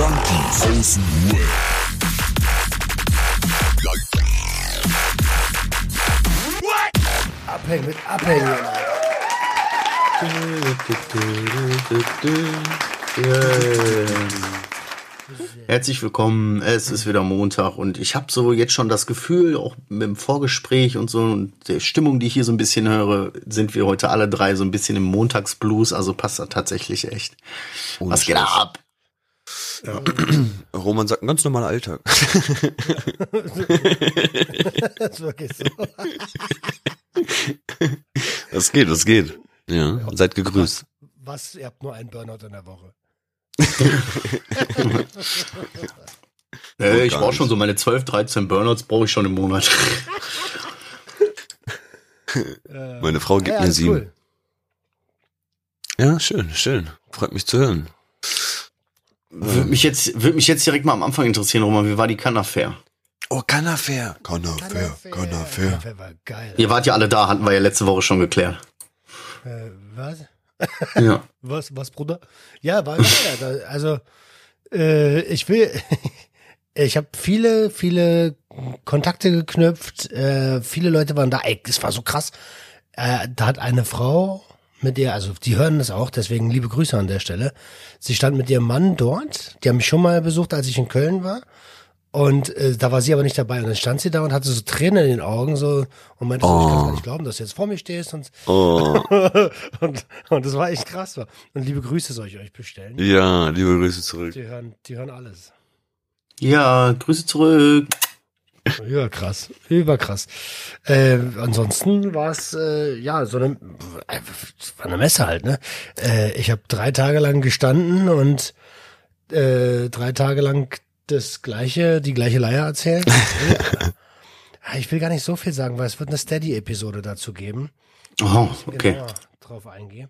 Junkies aus dem Web. Abhängen mit Abhängen. Herzlich willkommen. Es ist wieder Montag und ich habe so jetzt schon das Gefühl, auch mit dem Vorgespräch und so und der Stimmung, die ich hier so ein bisschen höre, sind wir heute alle drei so ein bisschen im Montagsblues. Also passt das tatsächlich echt. Ohne Was geht da Scheiß. ab? Roman sagt, ein ganz normaler Alltag. Das ist wirklich so. Was geht, was geht? Ja, seid gegrüßt. Was? Ihr habt nur einen Burnout in der Woche. Äh, ich brauche schon so meine 12, 13 Burnouts brauche ich schon im Monat. Meine Frau gibt ja, mir sieben. cool. Ja, schön, schön. Freut mich zu hören. Würde mich jetzt, würde mich jetzt direkt mal am Anfang interessieren, Roman, wie war die Cannes-Fair? Oh, Canafair. Canafair, Canafair. Canafair war geil. Ihr wart ja alle da, hatten wir ja letzte Woche schon geklärt. Äh, was? Ja. Was, was, Bruder? Ja, war geil. Also, äh, ich will, ich habe viele, viele Kontakte geknüpft. Äh, viele Leute waren da. Ey, das war so krass. Äh, da hat eine Frau mit ihr, also die hören das auch, deswegen liebe Grüße an der Stelle. Sie stand mit ihrem Mann dort. Die haben mich schon mal besucht, als ich in Köln war. Und äh, da war sie aber nicht dabei. Und dann stand sie da und hatte so Tränen in den Augen so und meinte so, ich kann Oh. gar nicht glauben, dass du jetzt vor mir stehst. Und, Oh, und, und das war echt krass. War. Und liebe Grüße soll ich euch bestellen. ja, liebe Grüße zurück. Die hören, die hören alles. Ja, Grüße zurück. Überkrass, überkrass. Äh, ansonsten war es äh, ja so eine, äh, war eine Messe halt. Ne, äh, ich habe drei Tage lang gestanden und äh, drei Tage lang das gleiche, die gleiche Leier erzählt. Ich will gar nicht so viel sagen, weil es wird eine Steady-Episode dazu geben. Oh, okay. Genauer drauf eingehe.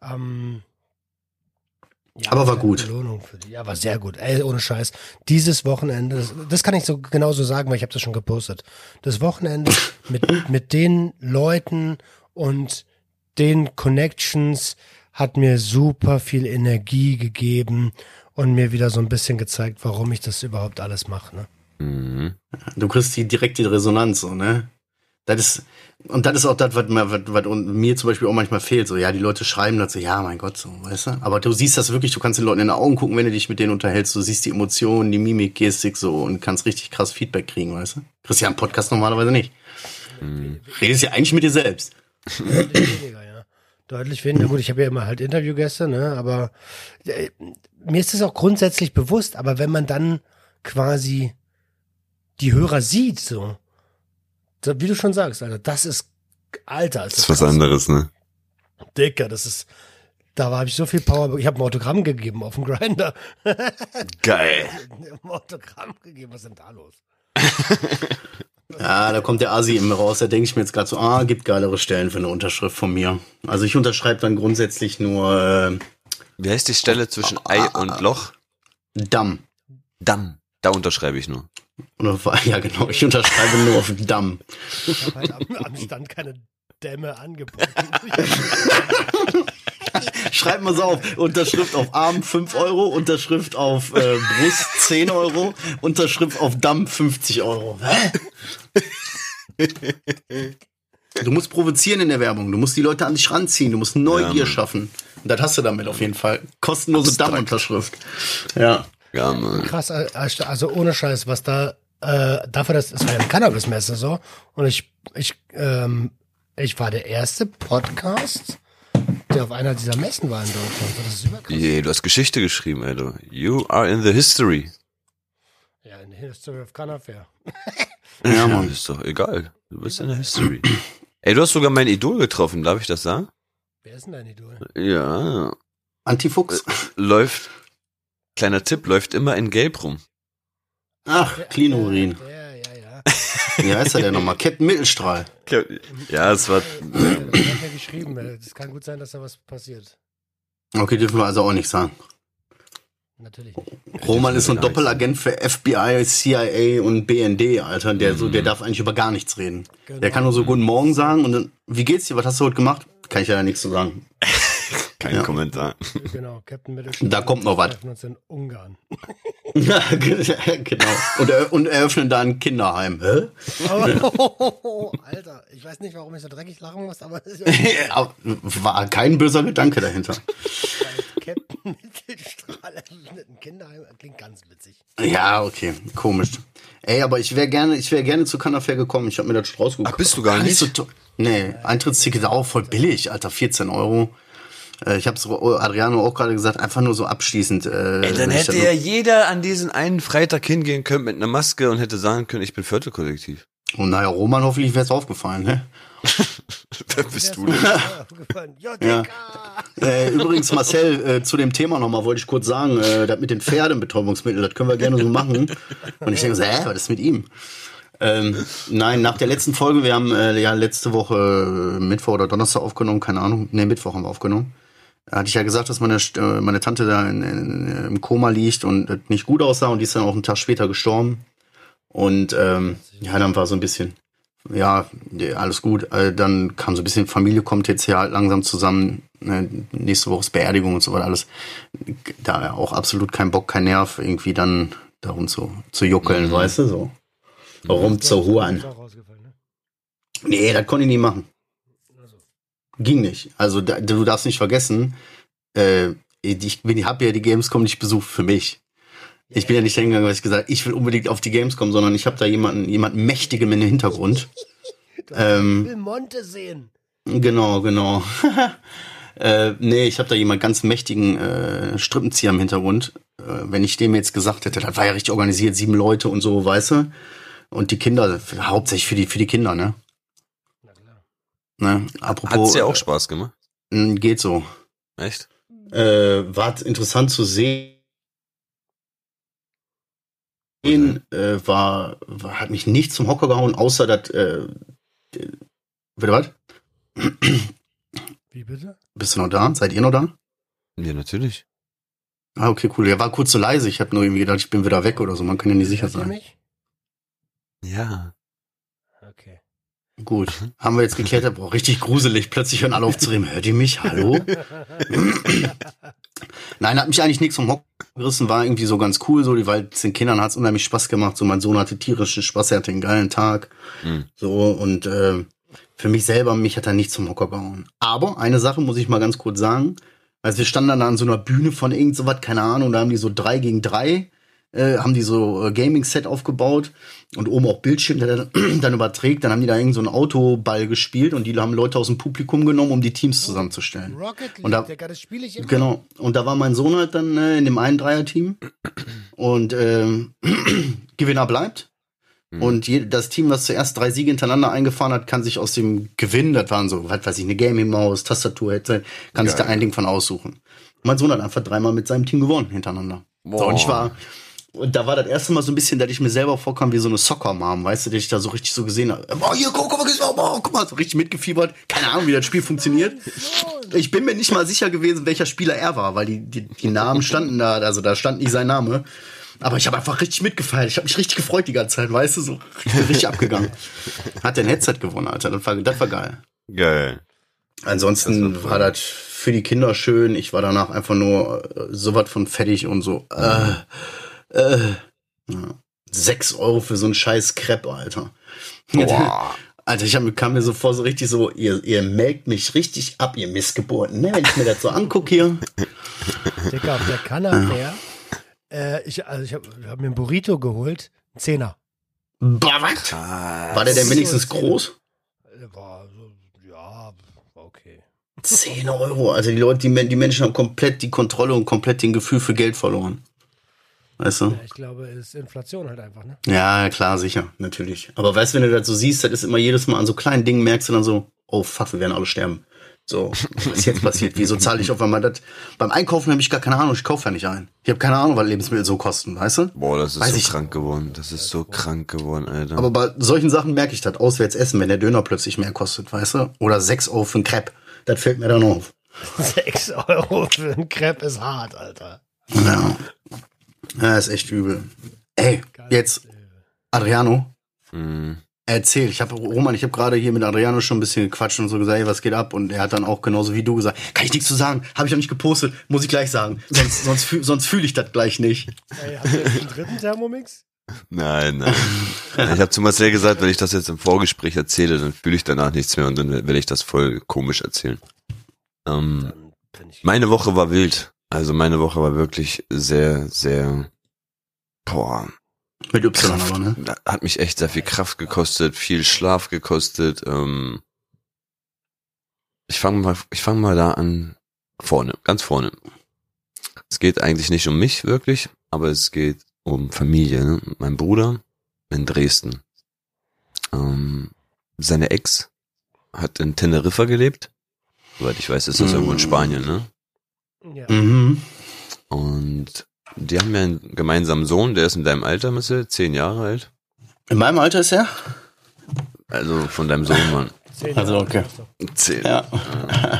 Ähm, ja, Aber war gut. Belohnung für die. Ja, war sehr gut. Ey, ohne Scheiß. Dieses Wochenende, das, das kann ich so genauso sagen, weil ich habe das schon gepostet. Das Wochenende mit, mit den Leuten und den Connections hat mir super viel Energie gegeben und mir wieder so ein bisschen gezeigt, warum ich das überhaupt alles mache. Ne? Mhm. Du kriegst die direkte Resonanz, so, ne? Das ist, und das ist auch das, was, mir- was, was mir zum Beispiel auch manchmal fehlt. So, ja, die Leute schreiben dazu, ja, mein Gott, so, weißt du? Aber du siehst das wirklich, du kannst den Leuten in die Augen gucken, wenn du dich mit denen unterhältst. Du siehst die Emotionen, die Mimik, Gestik so und kannst richtig krass Feedback kriegen, weißt du? Kriegst ja im Podcast normalerweise nicht. Redest ja eigentlich mit dir selbst. Deutlich weniger, ja. Deutlich weniger. Gut, ich habe ja immer halt Interviewgäste, ne? Aber äh, mir ist das auch grundsätzlich bewusst, aber wenn man dann quasi die Hörer sieht, so wie du schon sagst, Alter, das ist Alter, Das ist was anderes, ne? Dicker, das ist. Da habe ich so viel Power. Ich habe ein Autogramm gegeben auf dem Grinder. Geil. ein Autogramm gegeben. Was ist denn da los? Ja, da kommt der Asi in mir raus. Da denke ich mir jetzt gerade so, ah, gibt geilere Stellen für eine Unterschrift von mir. Also ich unterschreibe dann grundsätzlich nur äh, Wie heißt die Stelle zwischen Ei und Loch? Damm. Damm. Da unterschreibe ich nur. Oder, ja, genau, ich unterschreibe nur auf Damm. Ich habe halt am, am Stand keine Dämme angeboten. Schreib mal so auf. Unterschrift auf Arm 5 Euro, Unterschrift auf äh, Brust 10 Euro, Unterschrift auf Damm 50 Euro. Hä? Du musst provozieren in der Werbung. Du musst die Leute an dich ranziehen. Du musst Neugier Ja, schaffen. Und das hast du damit auf jeden Fall. Kostenlose. Damm-Unterschrift. Ja. Ja, Mann. Krass, also also ohne Scheiß, was da, äh, dafür, dass, es war ja eine Cannabis-Messe so, und ich, ich, ähm, ich war der erste Podcast, der auf einer dieser Messen war in Deutschland. Das ist überkrass. Je, du hast Geschichte geschrieben, ey, du. You are in the history. Ja, in the History of Canafair. Ja, Mann. ist doch egal. Du bist in der history. ey, du hast sogar mein Idol getroffen, darf ich das sagen? Wer ist denn dein Idol? Ja. Antifuchs. Läuft, kleiner Tipp, läuft immer in Gelb rum. Ach, Clean Urin. Ja, ja, ja. Wie heißt er denn nochmal? Captain Mittelstrahl. Ja, es war, Äh, Das hat mir geschrieben. Es kann gut sein, dass da was passiert. Okay, dürfen wir also auch nicht sagen. Natürlich. Roman ist so ein. Doppelagent für FBI, CIA und BND, Alter. Der so, der darf eigentlich über gar nichts reden. Genau. Der kann nur so Guten Morgen sagen und dann, wie geht's dir? Was hast du heute gemacht? Kann ich ja nichts zu sagen. Kein Ja. Kommentar. Genau, Captain. Da kommt noch was. uns in Ungarn. Ja, genau. Und, er, und eröffnen da ein Kinderheim. Hä? Oh, Alter, ich weiß nicht, warum ich so dreckig lachen muss, aber es ist ja Aber War kein böser Gedanke dahinter. Captain Mittelstrahl eröffnet ein Kinderheim. Klingt ganz witzig. Ja, okay, komisch. Ey, aber ich wäre gerne, ich wäre gerne zu Cannafair gekommen. Ich habe mir das schon rausgeguckt. Ach, bist du gar nicht? so nee, Eintrittsticket auch voll billig, Alter, 14 Euro. Äh, Ich habe es Adriano auch gerade gesagt, einfach nur so abschließend. Äh, Ey, dann hätte ja jeder an diesen einen Freitag hingehen können mit einer Maske und hätte sagen können, ich bin Viertelkollektiv. Und naja, Roman hoffentlich wäre es aufgefallen, ne? Wer bist du denn? JTK! Äh, übrigens, Marcel, äh, zu dem Thema nochmal wollte ich kurz sagen, äh, das mit den Pferden, Betäubungsmittel, das können wir gerne so machen. Und ich denke so, hä, was ist mit ihm? Ähm, nein, nach der letzten Folge, wir haben äh, ja letzte Woche äh, Mittwoch oder Donnerstag aufgenommen, keine Ahnung, nee, Mittwoch haben wir aufgenommen. Da hatte ich ja gesagt, dass meine, äh, meine Tante da in, in, im Koma liegt und nicht gut aussah und die ist dann auch einen Tag später gestorben. Und ähm, ja, dann war so ein bisschen, ja, alles gut. Äh, dann kam so ein bisschen Familie kommt jetzt hier halt langsam zusammen. Ne, nächste Woche ist Beerdigung und so weiter alles. Da auch absolut kein Bock, kein Nerv, irgendwie dann darum zu, zu juckeln, weißt du, so. Rum zu huren. Ne? Nee, das konnte ich nie machen. Ging nicht. Also da, du darfst nicht vergessen, äh, ich bin, hab ja die Gamescom nicht besucht für mich. Ich bin ja nicht hingegangen, weil ich gesagt ich will unbedingt auf die Gamescom, sondern ich habe da jemanden, jemanden mächtigem im Hintergrund. Ähm, ich will Monte sehen. Genau, genau. äh, nee, ich habe da jemand ganz mächtigen äh, Strippenzieher im Hintergrund. Äh, wenn ich dem jetzt gesagt hätte, das war ja richtig organisiert, sieben Leute und so, weißt du? Und die Kinder, hauptsächlich für die, für die Kinder, ne? Ne? Apropos, Hat's dir auch Spaß gemacht? äh, geht so. Echt? Äh, war interessant zu sehen. Äh, war, war, hat mich nicht zum Hocker gehauen, außer dass, äh, äh, bitte was? Wie bitte? Bist du noch da? Seid ihr noch da? Ja, natürlich. Ah, okay, cool. Der war kurz so leise. Ich habe nur irgendwie gedacht, ich bin wieder weg oder so. Man kann ja nicht sicher sein. mich? Ja. Gut. Haben wir jetzt geklärt. Aber auch richtig gruselig. Plötzlich hören alle auf zu reden. Hört ihr mich? Hallo? Nein, hat mich eigentlich nichts vom Hock gerissen. War irgendwie so ganz cool. So, die weil es den Kindern hat's unheimlich Spaß gemacht. So, mein Sohn hatte tierischen Spaß. Er hatte einen geilen Tag. Hm. So, und äh, für mich selber, mich hat er nichts zum Hocker gehauen. Aber eine Sache muss ich mal ganz kurz sagen. Also wir standen dann da an so einer Bühne von irgend so was, keine Ahnung, da haben die so drei gegen drei, äh, haben die so äh, Gaming-Set aufgebaut und oben auch Bildschirm, der dann, dann überträgt. Dann haben die da irgend so einen Autoball gespielt und die haben Leute aus dem Publikum genommen, um die Teams zusammenzustellen. Rocket League, Und da- Digga, das spiele ich immer. Genau. Und da war mein Sohn halt dann äh, in dem einen Dreier-Team. Und ähm, Gewinner bleibt. Mhm. Und je, das Team, was zuerst drei Siege hintereinander eingefahren hat, kann sich aus dem Gewinn, das waren so, was weiß ich, eine Gaming-Maus, Tastatur, Headset, kann sich da ein Ding von aussuchen. Mein Sohn hat einfach dreimal mit seinem Team gewonnen hintereinander. So, und ich war, und da war das erste Mal so ein bisschen, dass ich mir selber vorkam wie so eine Soccer-Mom, weißt du, dass ich da so richtig so gesehen habe. Oh, hier, guck, guck mal, guck mal, guck mal, so richtig mitgefiebert. Keine Ahnung, wie das Spiel funktioniert. Ich bin mir nicht mal sicher gewesen, welcher Spieler er war, weil die, die, die Namen standen da, also da stand nicht sein Name. Aber ich habe einfach richtig mitgefeiert. Ich habe mich richtig gefreut die ganze Zeit, weißt du, so richtig, richtig abgegangen. Hat den Headset gewonnen, Alter. Das war, das war geil. Geil. Ansonsten Das war war das für die Kinder schön. Ich war danach einfach nur äh, so was von fertig und so. Äh, äh, ja. Sechs Euro für so einen scheiß Crepe, Alter. Boah. Alter, ich hab, kam mir so vor, so richtig so, ihr, ihr melkt mich richtig ab, ihr Missgeburten, ne? Wenn ich mir das so angucke hier. Digga, auf der Canapé. Äh, ich, also ich habe hab mir einen Burrito geholt. Ein Zehner. Bah, was? War der denn wenigstens groß? War so, ja, war okay. 10 Euro. Also die Leute, die, die Menschen haben komplett die Kontrolle und komplett den Gefühl für Geld verloren. Weißt du? Ja, ich glaube, es ist Inflation halt einfach, ne? Ja, klar, sicher, natürlich. Aber weißt du, wenn du das so siehst, das ist immer jedes Mal an so kleinen Dingen merkst du dann so, oh fuck, wir werden alle sterben. So, was ist jetzt passiert? Wieso zahle ich auf einmal das? Beim Einkaufen habe ich gar keine Ahnung, ich kaufe ja nicht ein. Ich habe keine Ahnung, was Lebensmittel so kosten, weißt du? Boah, das ist Weiß so ich- krank geworden. Das ist so krank geworden, Alter. Aber bei solchen Sachen merke ich das, auswärts essen, wenn der Döner plötzlich mehr kostet, weißt du? Oder 6 Euro für ein Crepe. Das fällt mir dann auf. Sechs Euro für einen Crepe ist hart, Alter. Ja. Ja, ist echt übel. Ey, jetzt, Adriano, Hm. Erzähl, ich habe Roman, ich habe gerade hier mit Adriano schon ein bisschen gequatscht und so gesagt, ey, was geht ab? Und er hat dann auch genauso wie du gesagt, kann ich nichts zu sagen, habe ich noch nicht gepostet, muss ich gleich sagen, sonst sonst, sonst fühle ich das gleich nicht. Ey, habt ihr jetzt einen dritten Thermomix? Nein, nein. ich habe zu Marcel gesagt, wenn ich das jetzt im Vorgespräch erzähle, dann fühle ich danach nichts mehr und dann werde ich das voll komisch erzählen. Ähm, meine Woche war wild. Also meine Woche war wirklich sehr, sehr, boah, Mit Y Kraft, aber, ne? hat mich echt sehr viel Kraft gekostet, viel Schlaf gekostet. Ähm, ich fange mal, ich fange mal da an, vorne, ganz vorne. Es geht eigentlich nicht um mich wirklich, aber es geht um Familie. Ne? Mein Bruder in Dresden. Ähm, seine Ex hat in Teneriffa gelebt. Soweit ich weiß, ist das irgendwo in Spanien, ne? Ja. Mhm. Und die haben ja einen gemeinsamen Sohn, der ist in deinem Alter, Marcel, zehn Jahre alt. In meinem Alter ist er? Also von deinem Sohn, Mann. Zehn Also, Jahre okay. Zehn. Ja.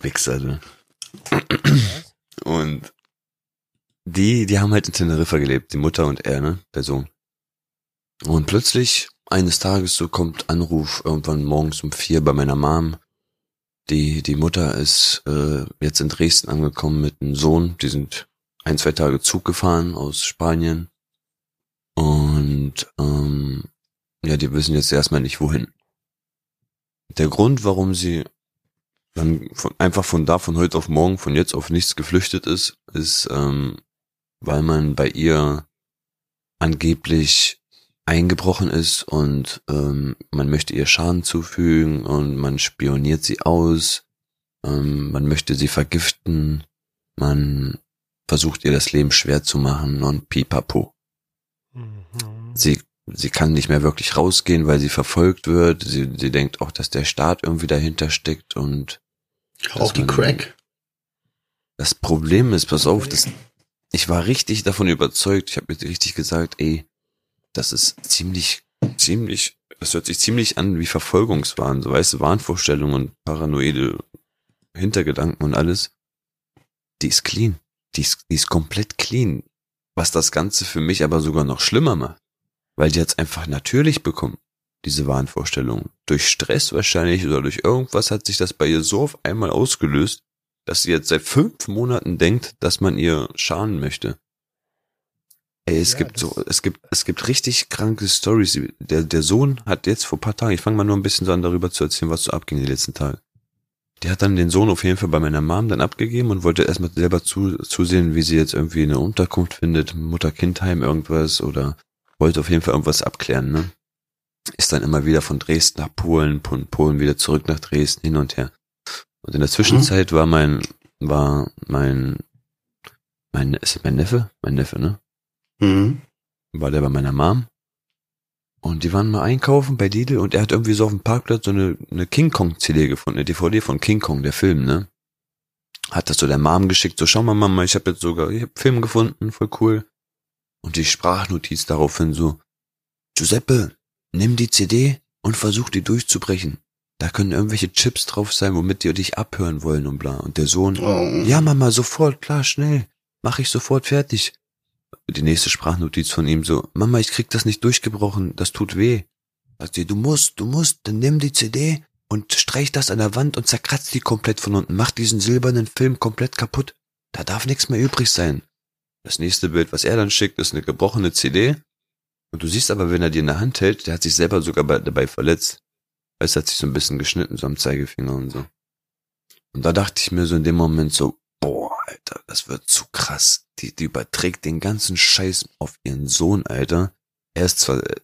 Wichser, du. Und die, die haben halt in Teneriffa gelebt, die Mutter und er, ne, der Sohn. Und plötzlich, eines Tages, so kommt Anruf irgendwann morgens um vier bei meiner Mom. Die, die Mutter ist äh, jetzt in Dresden angekommen mit einem Sohn. Die sind ein, zwei Tage Zug gefahren aus Spanien. Und ähm, ja, die wissen jetzt erstmal nicht wohin. Der Grund, warum sie dann von, einfach von da von heute auf morgen, von jetzt auf nichts geflüchtet ist, ist, ähm, weil man bei ihr angeblich eingebrochen ist und ähm, man möchte ihr Schaden zufügen und man spioniert sie aus, ähm, man möchte sie vergiften, man versucht ihr das Leben schwer zu machen und pipapo. Mhm. Sie, sie kann nicht mehr wirklich rausgehen, weil sie verfolgt wird. Sie, sie denkt auch, dass der Staat irgendwie dahinter steckt und Auch die Crack. Das Problem ist, pass auf, das, ich war richtig davon überzeugt, ich habe mir richtig gesagt, ey, das ist ziemlich, ziemlich, das hört sich ziemlich an wie Verfolgungswahn, so weißt du, Wahnvorstellungen und paranoide Hintergedanken und alles. Die ist clean. Die ist, die ist komplett clean. Was das Ganze für mich aber sogar noch schlimmer macht. Weil die hat's einfach natürlich bekommen, diese Wahnvorstellungen. Durch Stress wahrscheinlich oder durch irgendwas hat sich das bei ihr so auf einmal ausgelöst, dass sie jetzt seit fünf Monaten denkt, dass man ihr schaden möchte. Ey, es Ja, gibt so, es gibt, es gibt richtig kranke Stories. Der, der Sohn hat jetzt vor paar Tagen, ich fange mal nur ein bisschen so an, darüber zu erzählen, was so abging die letzten Tage. Der hat dann den Sohn auf jeden Fall bei meiner Mom dann abgegeben und wollte erstmal selber zu, zusehen, wie sie jetzt irgendwie eine Unterkunft findet, Mutter-Kind-Heim irgendwas oder wollte auf jeden Fall irgendwas abklären, ne? Ist dann immer wieder von Dresden nach Polen, von Polen wieder zurück nach Dresden, hin und her. Und in der Zwischenzeit war mein, war mein, mein, ist mein Neffe? Mein Neffe, ne? Mhm. War der bei meiner Mom. Und die waren mal einkaufen bei Lidl und er hat irgendwie so auf dem Parkplatz so eine, eine King Kong CD gefunden, eine DVD von King Kong, der Film, ne? Hat das so der Mom geschickt, so schau mal Mama, ich habe jetzt sogar, ich hab Film gefunden, voll cool. Und die Sprachnotiz daraufhin so, Giuseppe, nimm die CD und versuch die durchzubrechen. Da können irgendwelche Chips drauf sein, womit die dich abhören wollen und bla. Und der Sohn, Oh. ja, Mama, sofort, klar, schnell. Mach ich sofort fertig. Die nächste Sprachnotiz von ihm so, Mama, ich krieg das nicht durchgebrochen, das tut weh. Sagt sie, du musst, du musst, dann nimm die CD und streich das an der Wand und zerkratz die komplett von unten. Mach diesen silbernen Film komplett kaputt. Da darf nichts mehr übrig sein. Das nächste Bild, was er dann schickt, ist eine gebrochene CD. Und du siehst aber, wenn er die in der Hand hält, der hat sich selber sogar bei, dabei verletzt. Es hat sich so ein bisschen geschnitten, so am Zeigefinger und so. Und da dachte ich mir so in dem Moment so, boah, Alter, das wird zu krass. Die, die überträgt den ganzen Scheiß auf ihren Sohn, Alter. Er ist zwar, äh,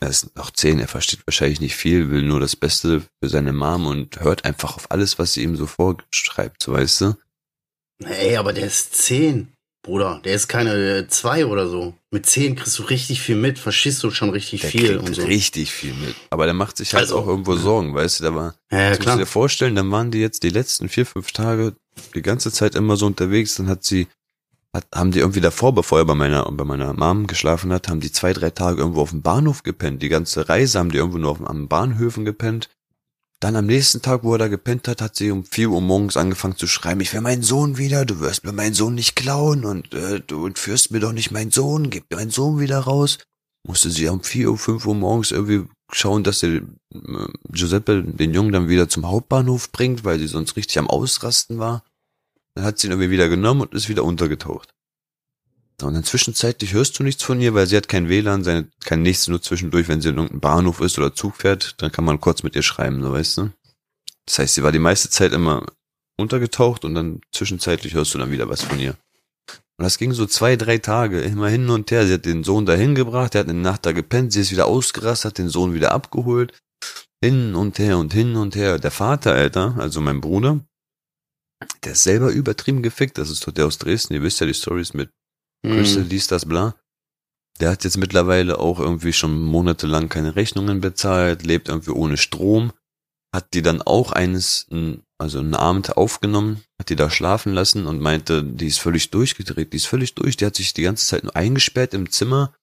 er ist noch zehn, er versteht wahrscheinlich nicht viel, will nur das Beste für seine Mom und hört einfach auf alles, was sie ihm so vorschreibt, so weißt du? Ey, aber der ist zehn, Bruder. Der ist keine äh, zwei oder so. Mit zehn kriegst du richtig viel mit, verstehst du schon richtig Der viel und so. richtig viel mit. Aber der macht sich halt Also, auch irgendwo Sorgen, weißt du, da war, Ja, ja musst du klar. dir vorstellen, dann waren die jetzt die letzten vier, fünf Tage die ganze Zeit immer so unterwegs. Dann hat sie, hat, haben die irgendwie davor, bevor er bei meiner, bei meiner Mom geschlafen hat, haben die zwei, drei Tage irgendwo auf dem Bahnhof gepennt. Die ganze Reise haben die irgendwo nur auf, am Bahnhöfen gepennt. Dann am nächsten Tag, wo er da gepennt hat, hat sie um vier Uhr morgens angefangen zu schreiben, ich will meinen Sohn wieder, du wirst mir meinen Sohn nicht klauen und äh, du entführst mir doch nicht meinen Sohn, gib mir meinen Sohn wieder raus. musste sie um vier Uhr, fünf Uhr morgens irgendwie schauen, dass sie äh, Giuseppe den Jungen dann wieder zum Hauptbahnhof bringt, weil sie sonst richtig am Ausrasten war. Dann hat sie ihn irgendwie wieder genommen und ist wieder untergetaucht. Und dann zwischenzeitlich hörst du nichts von ihr, weil sie hat kein WLAN, seine, kein nichts, nur zwischendurch, wenn sie in irgendeinem Bahnhof ist oder Zug fährt, dann kann man kurz mit ihr schreiben, so weißt du. Das heißt, sie war die meiste Zeit immer untergetaucht und dann zwischenzeitlich hörst du dann wieder was von ihr. Und das ging so zwei, drei Tage, immer hin und her. Sie hat den Sohn dahin gebracht, der hat eine Nacht da gepennt, sie ist wieder ausgerastet, hat den Sohn wieder abgeholt. Hin und her und hin und her. Der Vater, Alter, also mein Bruder, der ist selber übertrieben gefickt. Das ist doch der aus Dresden. Ihr wisst ja die Stories mit Crystal, Mhm. dies, das, bla. Der hat jetzt mittlerweile auch irgendwie schon monatelang keine Rechnungen bezahlt, lebt irgendwie ohne Strom, hat die dann auch eines, also einen Abend aufgenommen, hat die da schlafen lassen und meinte, die ist völlig durchgedreht, die ist völlig durch, die hat sich die ganze Zeit nur eingesperrt im Zimmer.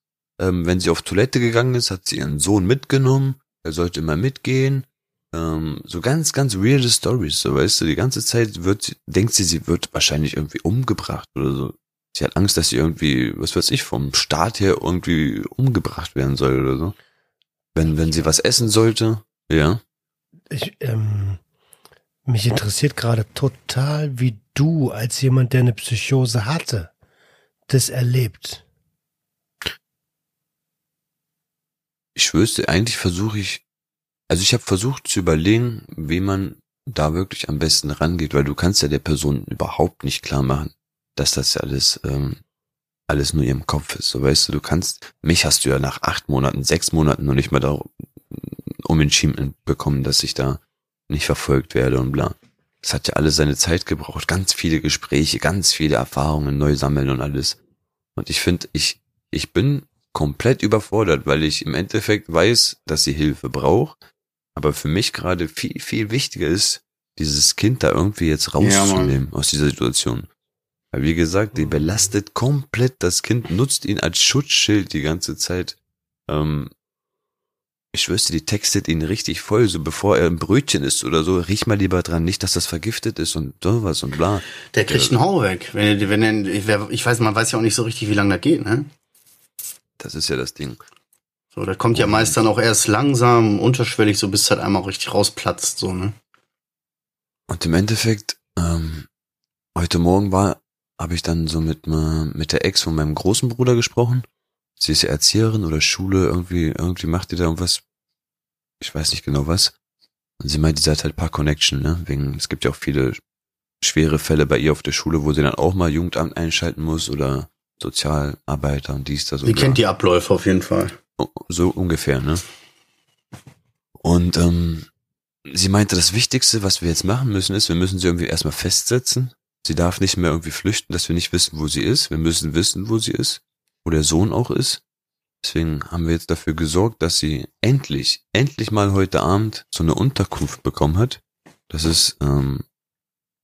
Ähm, wenn sie auf Toilette gegangen ist, hat sie ihren Sohn mitgenommen, er sollte immer mitgehen. Ähm, so ganz, ganz weirde Stories, so weißt du, die ganze Zeit wird, denkt sie, sie wird wahrscheinlich irgendwie umgebracht oder so. Sie hat Angst, dass sie irgendwie, was weiß ich, vom Staat her irgendwie umgebracht werden soll oder so. Wenn, wenn sie was essen sollte, ja. Ich, ähm, mich interessiert gerade total, wie du als jemand, der eine Psychose hatte, das erlebt. Ich wüsste, eigentlich versuche ich, also ich habe versucht zu überlegen, wie man da wirklich am besten rangeht, weil du kannst ja der Person überhaupt nicht klar machen, dass das ja alles, ähm, alles nur ihrem Kopf ist. So weißt du, du kannst, mich hast du ja nach acht Monaten, sechs Monaten noch nicht mal da um entschieden bekommen, dass ich da nicht verfolgt werde und bla. Das hat ja alles seine Zeit gebraucht, ganz viele Gespräche, ganz viele Erfahrungen neu sammeln und alles. Und ich finde, ich, ich bin komplett überfordert, weil ich im Endeffekt weiß, dass sie Hilfe braucht, aber für mich gerade viel, viel wichtiger ist, dieses Kind da irgendwie jetzt rauszunehmen aus dieser Situation. Weil wie gesagt, die belastet komplett das Kind, nutzt ihn als Schutzschild die ganze Zeit. Ähm, ich wüsste, die textet ihn richtig voll, so bevor er ein Brötchen isst oder so, riech mal lieber dran, nicht, dass das vergiftet ist und sowas und bla. Der kriegt einen Hau weg. Wenn, wenn ich, weiß, man weiß ja auch nicht so richtig, wie lange das geht, ne? Das ist ja das Ding. So, das kommt ja meist dann auch erst langsam, unterschwellig, so bis es halt einmal auch richtig rausplatzt, so, ne? Und im Endeffekt, ähm, heute Morgen war, habe ich dann so mit, mit der Ex von meinem großen Bruder gesprochen. Sie ist ja Erzieherin oder Schule, irgendwie, irgendwie macht die da irgendwas. Ich weiß nicht genau was. Und sie meinte, sie hat halt paar Connection, ne? Wegen, es gibt ja auch viele schwere Fälle bei ihr auf der Schule, wo sie dann auch mal Jugendamt einschalten muss oder Sozialarbeiter und dies, das Sie und kennt die Abläufe auf jeden Fall. so ungefähr, ne? Und ähm, sie meinte, das Wichtigste, was wir jetzt machen müssen, ist, wir müssen sie irgendwie erstmal festsetzen. Sie darf nicht mehr irgendwie flüchten, dass wir nicht wissen, wo sie ist. Wir müssen wissen, wo sie ist, wo der Sohn auch ist. Deswegen haben wir jetzt dafür gesorgt, dass sie endlich, endlich mal heute Abend so eine Unterkunft bekommen hat. Das ist ähm,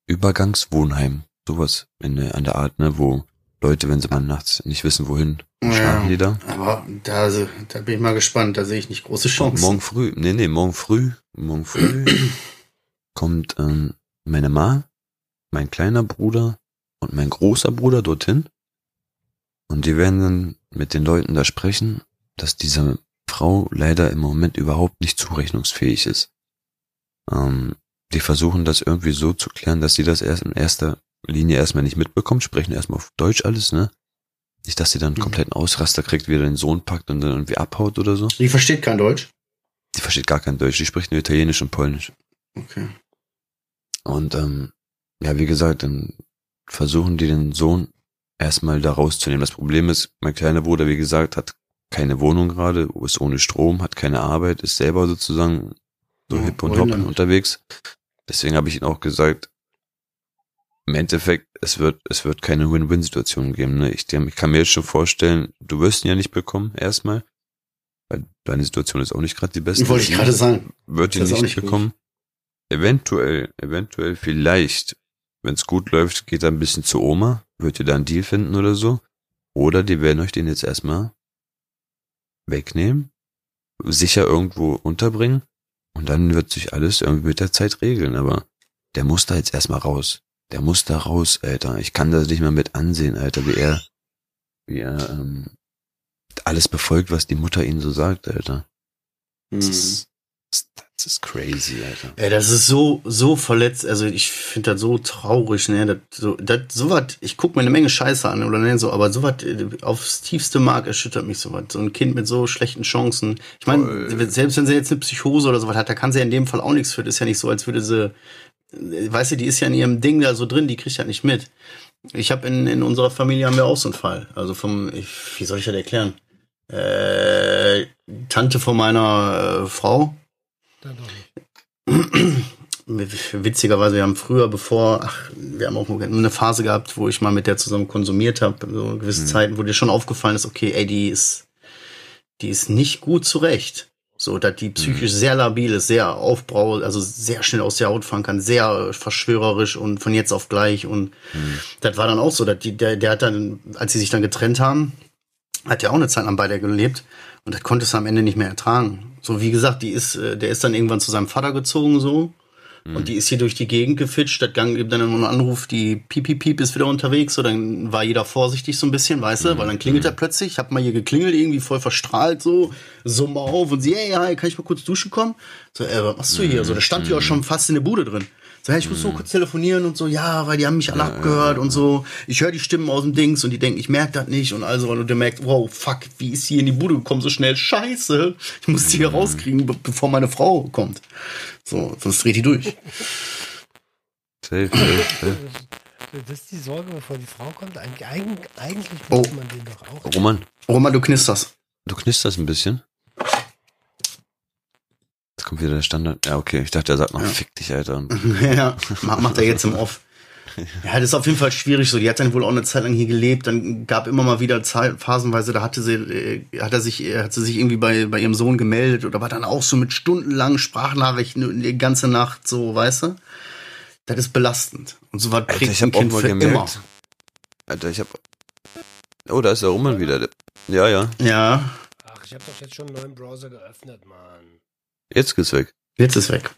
Übergangswohnheim, sowas in der, an der Art, ne, wo Leute, wenn sie mal nachts nicht wissen, wohin, schlafen die da. Aber da, da bin ich mal gespannt, da sehe ich nicht große Chancen. Morgen früh, nee, nee, morgen früh, morgen früh kommt ähm, meine Ma, mein kleiner Bruder und mein großer Bruder dorthin. Und die werden dann mit den Leuten da sprechen, dass diese Frau leider im Moment überhaupt nicht zurechnungsfähig ist. Ähm, die versuchen das irgendwie so zu klären, dass sie das erst in erster Linie erstmal nicht mitbekommt, sprechen erstmal auf Deutsch alles, ne? Nicht, dass sie dann einen Mhm. kompletten Ausraster kriegt, wie er den Sohn packt und dann irgendwie abhaut oder so. Die versteht kein Deutsch. Die versteht gar kein Deutsch, die spricht nur Italienisch und Polnisch. Okay. Und ähm, ja, wie gesagt, dann versuchen die den Sohn erstmal da rauszunehmen. Das Problem ist, mein kleiner Bruder, wie gesagt, hat keine Wohnung gerade, ist ohne Strom, hat keine Arbeit, ist selber sozusagen so Ja, hip und wohin hop damit? unterwegs. Deswegen habe ich ihn auch gesagt, im Endeffekt, es wird, es wird keine Win-Win-Situation geben. Ne? Ich, ich kann mir jetzt schon vorstellen, du wirst ihn ja nicht bekommen, erstmal. Weil deine Situation ist auch nicht gerade die beste. Wollte ich gerade sagen. Wird ihn nicht nicht bekommen. Eventuell, eventuell vielleicht, wenn es gut läuft, geht er ein bisschen zu Oma, wird ihr da einen Deal finden oder so. Oder die werden euch den jetzt erstmal wegnehmen, sicher irgendwo unterbringen und dann wird sich alles irgendwie mit der Zeit regeln. Aber der muss da jetzt erstmal raus. Der muss da raus, Alter. Ich kann das nicht mehr mit ansehen, Alter, wie er, wie er ähm, alles befolgt, was die Mutter ihnen so sagt, Alter. Das Mhm. ist, das, das ist crazy, Alter. Ey, das ist so, so verletzt, also ich finde das so traurig, ne, das, so, das, so was, ich guck mir eine Menge Scheiße an, oder ne, so, aber so was, äh, aufs tiefste Mark erschüttert mich so was, so ein Kind mit so schlechten Chancen. Ich meine, selbst wenn sie jetzt eine Psychose oder so was hat, da kann sie ja in dem Fall auch nichts für, das ist ja nicht so, als würde sie, äh, weißt du, die ist ja in ihrem Ding da so drin, die kriegt ja nicht mit. Ich habe in, in unserer Familie haben wir auch so einen Fall, also vom, ich, wie soll ich das erklären? Äh, Tante von meiner äh, Frau, Dann doch nicht. Witzigerweise, wir haben früher, bevor, ach, wir haben auch eine Phase gehabt, wo ich mal mit der zusammen konsumiert habe, so gewisse Zeiten, wo dir schon aufgefallen ist, okay, ey, die ist, die ist nicht gut zurecht. So, dass die psychisch sehr labil ist, sehr aufbrau, also sehr schnell aus der Haut fahren kann, sehr verschwörerisch und von jetzt auf gleich. Und das war dann auch so, dass die, der, der hat dann, als sie sich dann getrennt haben, hat ja auch eine Zeit lang bei der gelebt und das konnte es am Ende nicht mehr ertragen. So wie gesagt, die ist, äh, der ist dann irgendwann zu seinem Vater gezogen so und die ist hier durch die Gegend gefitscht. Das gang gibt dann einen Anruf, die Piep Piep Piep ist wieder unterwegs. So dann war jeder vorsichtig so ein bisschen, weißt du, weil dann klingelt er plötzlich. Ich hab mal hier geklingelt, irgendwie voll verstrahlt so, summ mal auf und sie, hey, hi, kann ich mal kurz duschen kommen? So, ey, was machst du hier? So, da stand die auch schon fast in der Bude drin. So, hey, ich muss so kurz telefonieren und so, ja, weil die haben mich alle abgehört und so. Ich höre die Stimmen aus dem Dings und die denken, ich merke das nicht und also und der merkt, wow, fuck, wie ist sie hier in die Bude gekommen so schnell? Scheiße, ich muss die hier rauskriegen, be bevor meine Frau kommt. So, sonst dreht die durch. Safe, safe, safe. Das ist die Sorge, bevor die Frau kommt. Eig eig eigentlich Oh. muss man den doch auch. Roman, Roman, du knisterst. du knisterst ein bisschen. Kommt wieder der Standard. Ja, okay. Ich dachte, er sagt noch, fick dich, Alter. Ja, ma- macht er jetzt im Off. Ja, das ist auf jeden Fall schwierig so. Die hat dann wohl auch eine Zeit lang hier gelebt. Dann gab immer mal wieder Zeit, phasenweise, da hatte sie, äh, hat er sich, äh, hat sie sich irgendwie bei, bei ihrem Sohn gemeldet oder war dann auch so mit stundenlangen Sprachnachrichten die ganze Nacht so, weißt du? Das ist belastend. Und so was Alter, prägt ich ein hab auch Kind für gemerkt. immer. Alter, ich hab. Oh, da ist der Roman wieder. Ja, ja. Ja, Ach, ich habe doch jetzt schon einen neuen Browser geöffnet, Mann. Jetzt geht's weg. jetzt ist weg.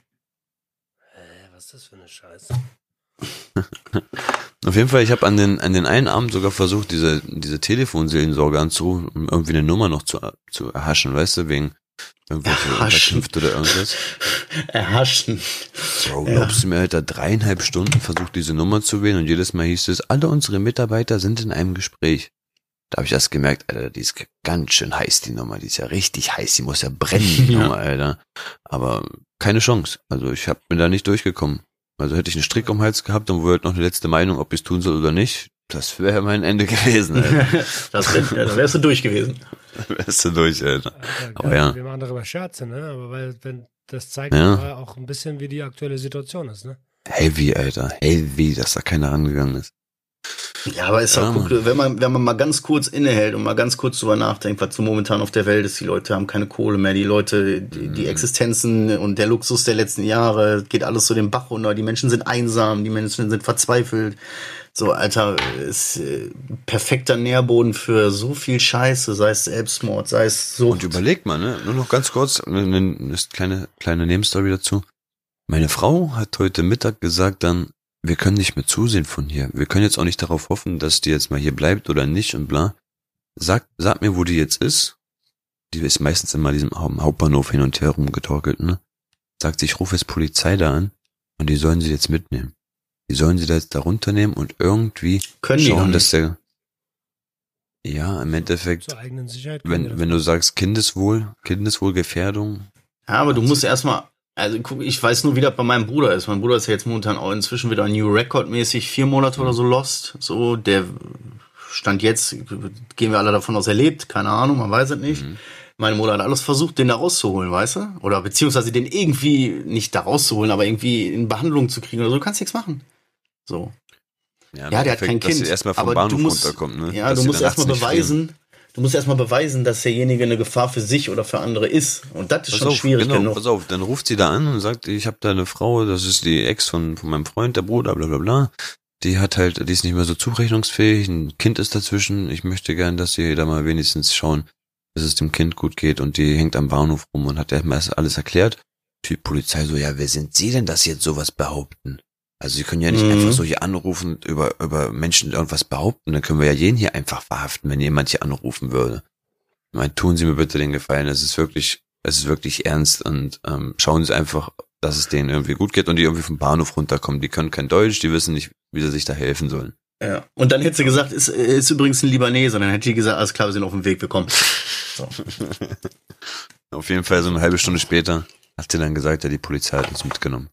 Hä, was ist das für eine Scheiße? Auf jeden Fall, ich habe an den, an den einen Abend sogar versucht, diese, diese Telefonseelensorge anzurufen, um irgendwie eine Nummer noch zu, zu erhaschen, weißt du, wegen irgendwelche Erhaschen. Oder irgendwas. Erhaschen. Bro, glaubst du mir, Alter, dreieinhalb Stunden versucht, diese Nummer zu wählen und jedes Mal hieß es, alle unsere Mitarbeiter sind in einem Gespräch. Da habe ich erst gemerkt, Alter, die ist ganz schön heiß, die Nummer. Die ist ja richtig heiß, die muss ja brennen, die Ja. Nummer, Alter. Aber keine Chance. Also ich hab, bin da nicht durchgekommen. Also hätte ich einen Strick um den Hals gehabt und wollte noch eine letzte Meinung, ob ich es tun soll oder nicht. Das wäre mein Ende gewesen, Alter. das wär, ja, da wärst du durch gewesen. Wärst du durch, Alter. Alter, Aber ja. Wir machen darüber Scherze, ne? Aber weil, wenn das zeigt Ja. auch ein bisschen, wie die aktuelle Situation ist, ne? Heavy, Alter. Heavy, dass da keiner rangegangen ist. Ja, aber ist Ja, doch, guck, wenn man, wenn man mal ganz kurz innehält und mal ganz kurz drüber nachdenkt, was so momentan auf der Welt ist, die Leute haben keine Kohle mehr, die Leute, die, die Existenzen und der Luxus der letzten Jahre, geht alles so den Bach runter, die Menschen sind einsam, die Menschen sind verzweifelt. So, Alter, ist äh, perfekter Nährboden für so viel Scheiße, sei es Selbstmord, sei es so. Und überleg mal, ne? Nur noch ganz kurz, eine, eine kleine, kleine Nebenstory dazu. Meine Frau hat heute Mittag gesagt dann, wir können nicht mehr zusehen von hier. Wir können jetzt auch nicht darauf hoffen, dass die jetzt mal hier bleibt oder nicht und bla. Sag, sag mir, wo die jetzt ist. Die ist meistens immer diesem Hau- Hauptbahnhof hin und her rumgetorkelt, ne? Sagt sie, ich rufe jetzt Polizei da an und die sollen sie jetzt mitnehmen. Die sollen sie da jetzt da runternehmen und irgendwie Können schauen, dass der, ja, im Endeffekt, Zur eigenen Sicherheit. können wir wenn, wenn du sagst Kindeswohl, Kindeswohlgefährdung, Ja, aber du musst erstmal, also guck, ich weiß nur, wie das bei meinem Bruder ist. Mein Bruder ist ja jetzt momentan auch inzwischen wieder New Record mäßig vier Monate oder so lost. So, der stand jetzt, gehen wir alle davon aus, er lebt, keine Ahnung, man weiß es nicht. Meine Mutter hat alles versucht, den da rauszuholen, weißt du? Oder beziehungsweise den irgendwie nicht da rauszuholen, aber irgendwie in Behandlung zu kriegen oder so. Du kannst nichts machen. So. Ja, der hat Endeffekt, kein dass Kind. sie erstmal vom aber Bahnhof du musst, runterkommt, ne? Ja, Dass du musst erstmal beweisen, du musst erstmal beweisen, dass derjenige eine Gefahr für sich oder für andere ist. Und das ist Pass schon auf, schwierig genau, genug. pass auf, dann ruft sie da an und sagt, ich habe da eine Frau, das ist die Ex von, von meinem Freund, der Bruder, bla bla bla. Die hat halt, die ist nicht mehr so zurechnungsfähig, ein Kind ist dazwischen. Ich möchte gern, dass sie da mal wenigstens schauen, dass es dem Kind gut geht. Und die hängt am Bahnhof rum und hat erstmal alles erklärt. Die Polizei so, ja, wer sind Sie denn, dass Sie jetzt sowas behaupten? Also Sie können ja nicht Mhm. einfach so hier anrufen, über, über Menschen irgendwas behaupten. Dann können wir ja jeden hier einfach verhaften, wenn jemand hier anrufen würde. mein, tun Sie mir bitte den Gefallen. Es ist wirklich, es ist wirklich ernst und ähm, schauen Sie einfach, dass es denen irgendwie gut geht und die irgendwie vom Bahnhof runterkommen. Die können kein Deutsch, die wissen nicht, wie sie sich da helfen sollen. Ja. Und dann hätte sie gesagt, ist, ist übrigens ein Libaneser. Dann hätte die gesagt, alles klar, wir sind auf dem Weg, wir kommen. So. Auf jeden Fall so eine halbe Stunde später hat sie dann gesagt, ja, die Polizei hat uns mitgenommen.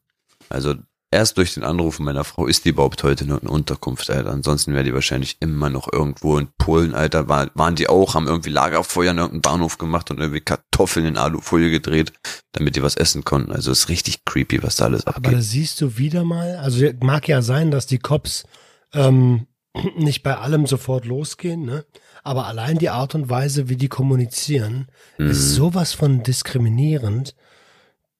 Also erst durch den Anruf meiner Frau ist die überhaupt heute in einer Unterkunft, Alter. Ansonsten wäre die wahrscheinlich immer noch irgendwo in Polen, Alter. War, waren die auch, haben irgendwie Lagerfeuer in irgendeinem Bahnhof gemacht und irgendwie Kartoffeln in Alufolie gedreht, damit die was essen konnten. Also ist richtig creepy, was da alles Aber abgeht. da siehst du wieder mal, also mag ja sein, dass die Cops ähm, nicht bei allem sofort losgehen, ne? Aber allein die Art und Weise, wie die kommunizieren, Mhm. ist sowas von diskriminierend,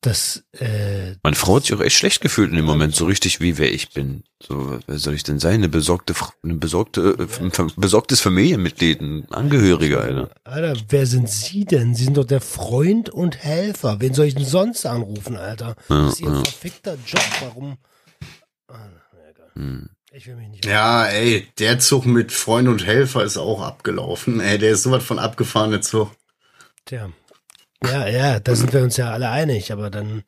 dass äh, Meine Frau hat sich auch echt schlecht gefühlt in dem Moment, so richtig wie wer ich bin. So, wer soll ich denn sein? Eine besorgte, eine besorgte, äh, ein besorgtes Familienmitglied, ein Angehöriger, Alter. Alter, wer sind Sie denn? Sie sind doch der Freund und Helfer. Wen soll ich denn sonst anrufen, Alter? Ja, das ist Ihr ja. verfickter Job. Warum? Ah, na egal. Hm. Ich will mich nicht. Ja, ey, der Zug mit Freund und Helfer ist auch abgelaufen. Ey, der ist sowas von abgefahren, der Zug. Tja. Ja, ja, da sind wir uns ja alle einig, aber dann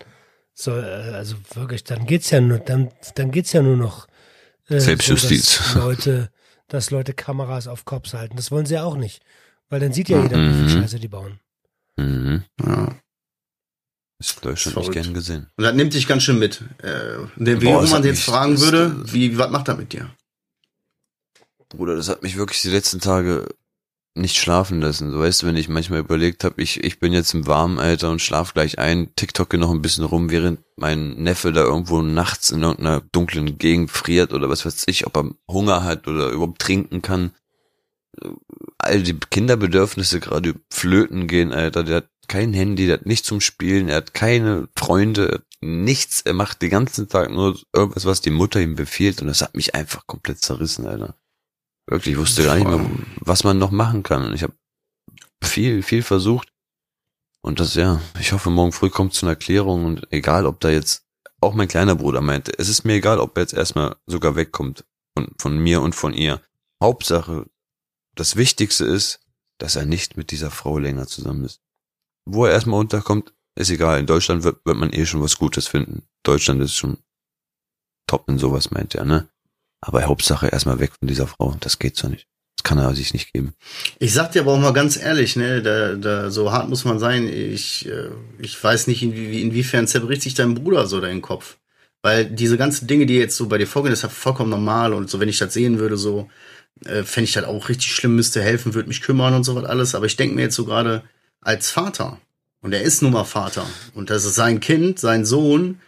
soll, äh, also wirklich, dann geht's ja nur, dann, dann geht's ja nur noch äh, Selbstjustiz. So, dass Leute, dass Leute Kameras auf Cops halten. Das wollen sie ja auch nicht. Weil dann sieht ja jeder, wie viel Mhm. Scheiße die bauen. Mhm. Ja. Ist Deutschland nicht gern gesehen. Und das nimmt dich ganz schön mit. Äh, der, wie Boah, man jetzt mich- fragen würde, wie, was macht er mit dir? Bruder, das hat mich wirklich die letzten Tage nicht schlafen lassen. So weißt du, wenn ich manchmal überlegt habe, ich, ich bin jetzt im warmen Alter und schlaf gleich ein, TikToke noch ein bisschen rum, während mein Neffe da irgendwo nachts in irgendeiner dunklen Gegend friert oder was weiß ich, ob er Hunger hat oder überhaupt trinken kann. All die Kinderbedürfnisse gerade flöten gehen, Alter. Der hat kein Handy, der hat nichts zum Spielen, er hat keine Freunde, nichts. Er macht den ganzen Tag nur irgendwas, was die Mutter ihm befiehlt und das hat mich einfach komplett zerrissen, Alter. Wirklich, ich wusste gar nicht mehr, was man noch machen kann. Und ich habe viel, viel versucht. Und das, ja, ich hoffe, morgen früh kommt zu einer Erklärung und egal, ob da jetzt, auch mein kleiner Bruder meinte, es ist mir egal, ob er jetzt erstmal sogar wegkommt von, von mir und von ihr. Hauptsache, das Wichtigste ist, dass er nicht mit dieser Frau länger zusammen ist. Wo er erstmal unterkommt, ist egal. In Deutschland wird, wird man eh schon was Gutes finden. Deutschland ist schon top in sowas, meint er, ne? Aber Hauptsache erstmal weg von dieser Frau. Das geht so nicht. Das kann er sich nicht geben. Ich sag dir aber auch mal ganz ehrlich, ne, da, da, so hart muss man sein. Ich, äh, ich weiß nicht, inwie, inwiefern zerbricht sich dein Bruder so deinen Kopf. Weil diese ganzen Dinge, die jetzt so bei dir vorgehen, ist ja vollkommen normal. Und so, wenn ich das sehen würde, so, äh, fände ich das auch richtig schlimm, müsste helfen, würde mich kümmern und so was alles. Aber ich denke mir jetzt so gerade als Vater, und er ist nun mal Vater, und das ist sein Kind, sein Sohn,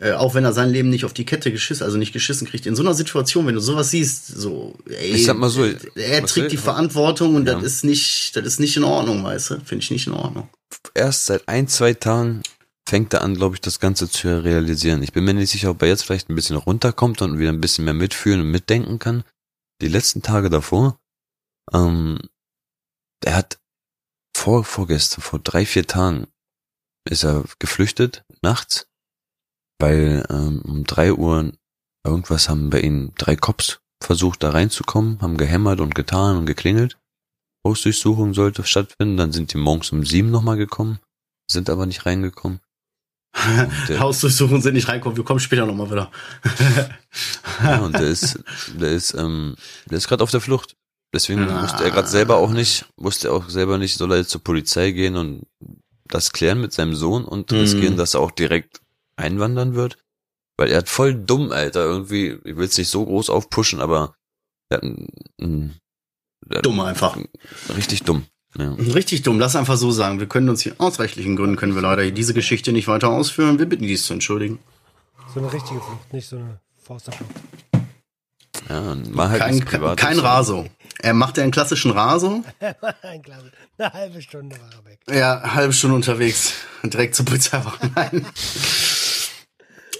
äh, auch wenn er sein Leben nicht auf die Kette geschissen, also nicht geschissen kriegt, in so einer Situation, wenn du sowas siehst, so, ey, Ich sag mal so, er trägt die Verantwortung und Ja. das ist nicht, das ist nicht in Ordnung, weißt du? Finde ich nicht in Ordnung. Erst seit ein, zwei Tagen fängt er an, glaube ich, das Ganze zu realisieren. Ich bin mir nicht sicher, ob er jetzt vielleicht ein bisschen runterkommt und wieder ein bisschen mehr mitfühlen und mitdenken kann. Die letzten Tage davor, ähm, er hat vor, vorgestern, vor drei, vier Tagen ist er geflüchtet, nachts, weil ähm, um drei Uhr irgendwas haben bei ihm drei Cops versucht, da reinzukommen, haben gehämmert und getan und geklingelt. Hausdurchsuchung sollte stattfinden, dann sind die morgens um sieben nochmal gekommen, sind aber nicht reingekommen. der- Hausdurchsuchungen sind nicht reinkommen, wir kommen später nochmal wieder. Ja, und der ist, der ist, ähm, der ist gerade auf der Flucht. Deswegen Ah. wusste er gerade selber auch nicht, wusste auch selber nicht, soll er jetzt zur Polizei gehen und das klären mit seinem Sohn und riskieren, dass er auch direkt einwandern wird. Weil er hat voll dumm, Alter, irgendwie, ich will es nicht so groß aufpushen, aber er hat ein, ein, der hat Dumm einfach. richtig dumm. Ja. Richtig dumm, lass einfach so sagen. Wir können uns hier aus rechtlichen Gründen können wir leider diese Geschichte nicht weiter ausführen. Wir bitten dies zu entschuldigen. So eine richtige Flucht, nicht so eine Forsterflucht. Ja, war halt Kein, kein Raso. Er macht ja einen klassischen Raso. Eine halbe Stunde war er weg. Ja, halbe Stunde unterwegs. Direkt zur Polizeiwache. Nein.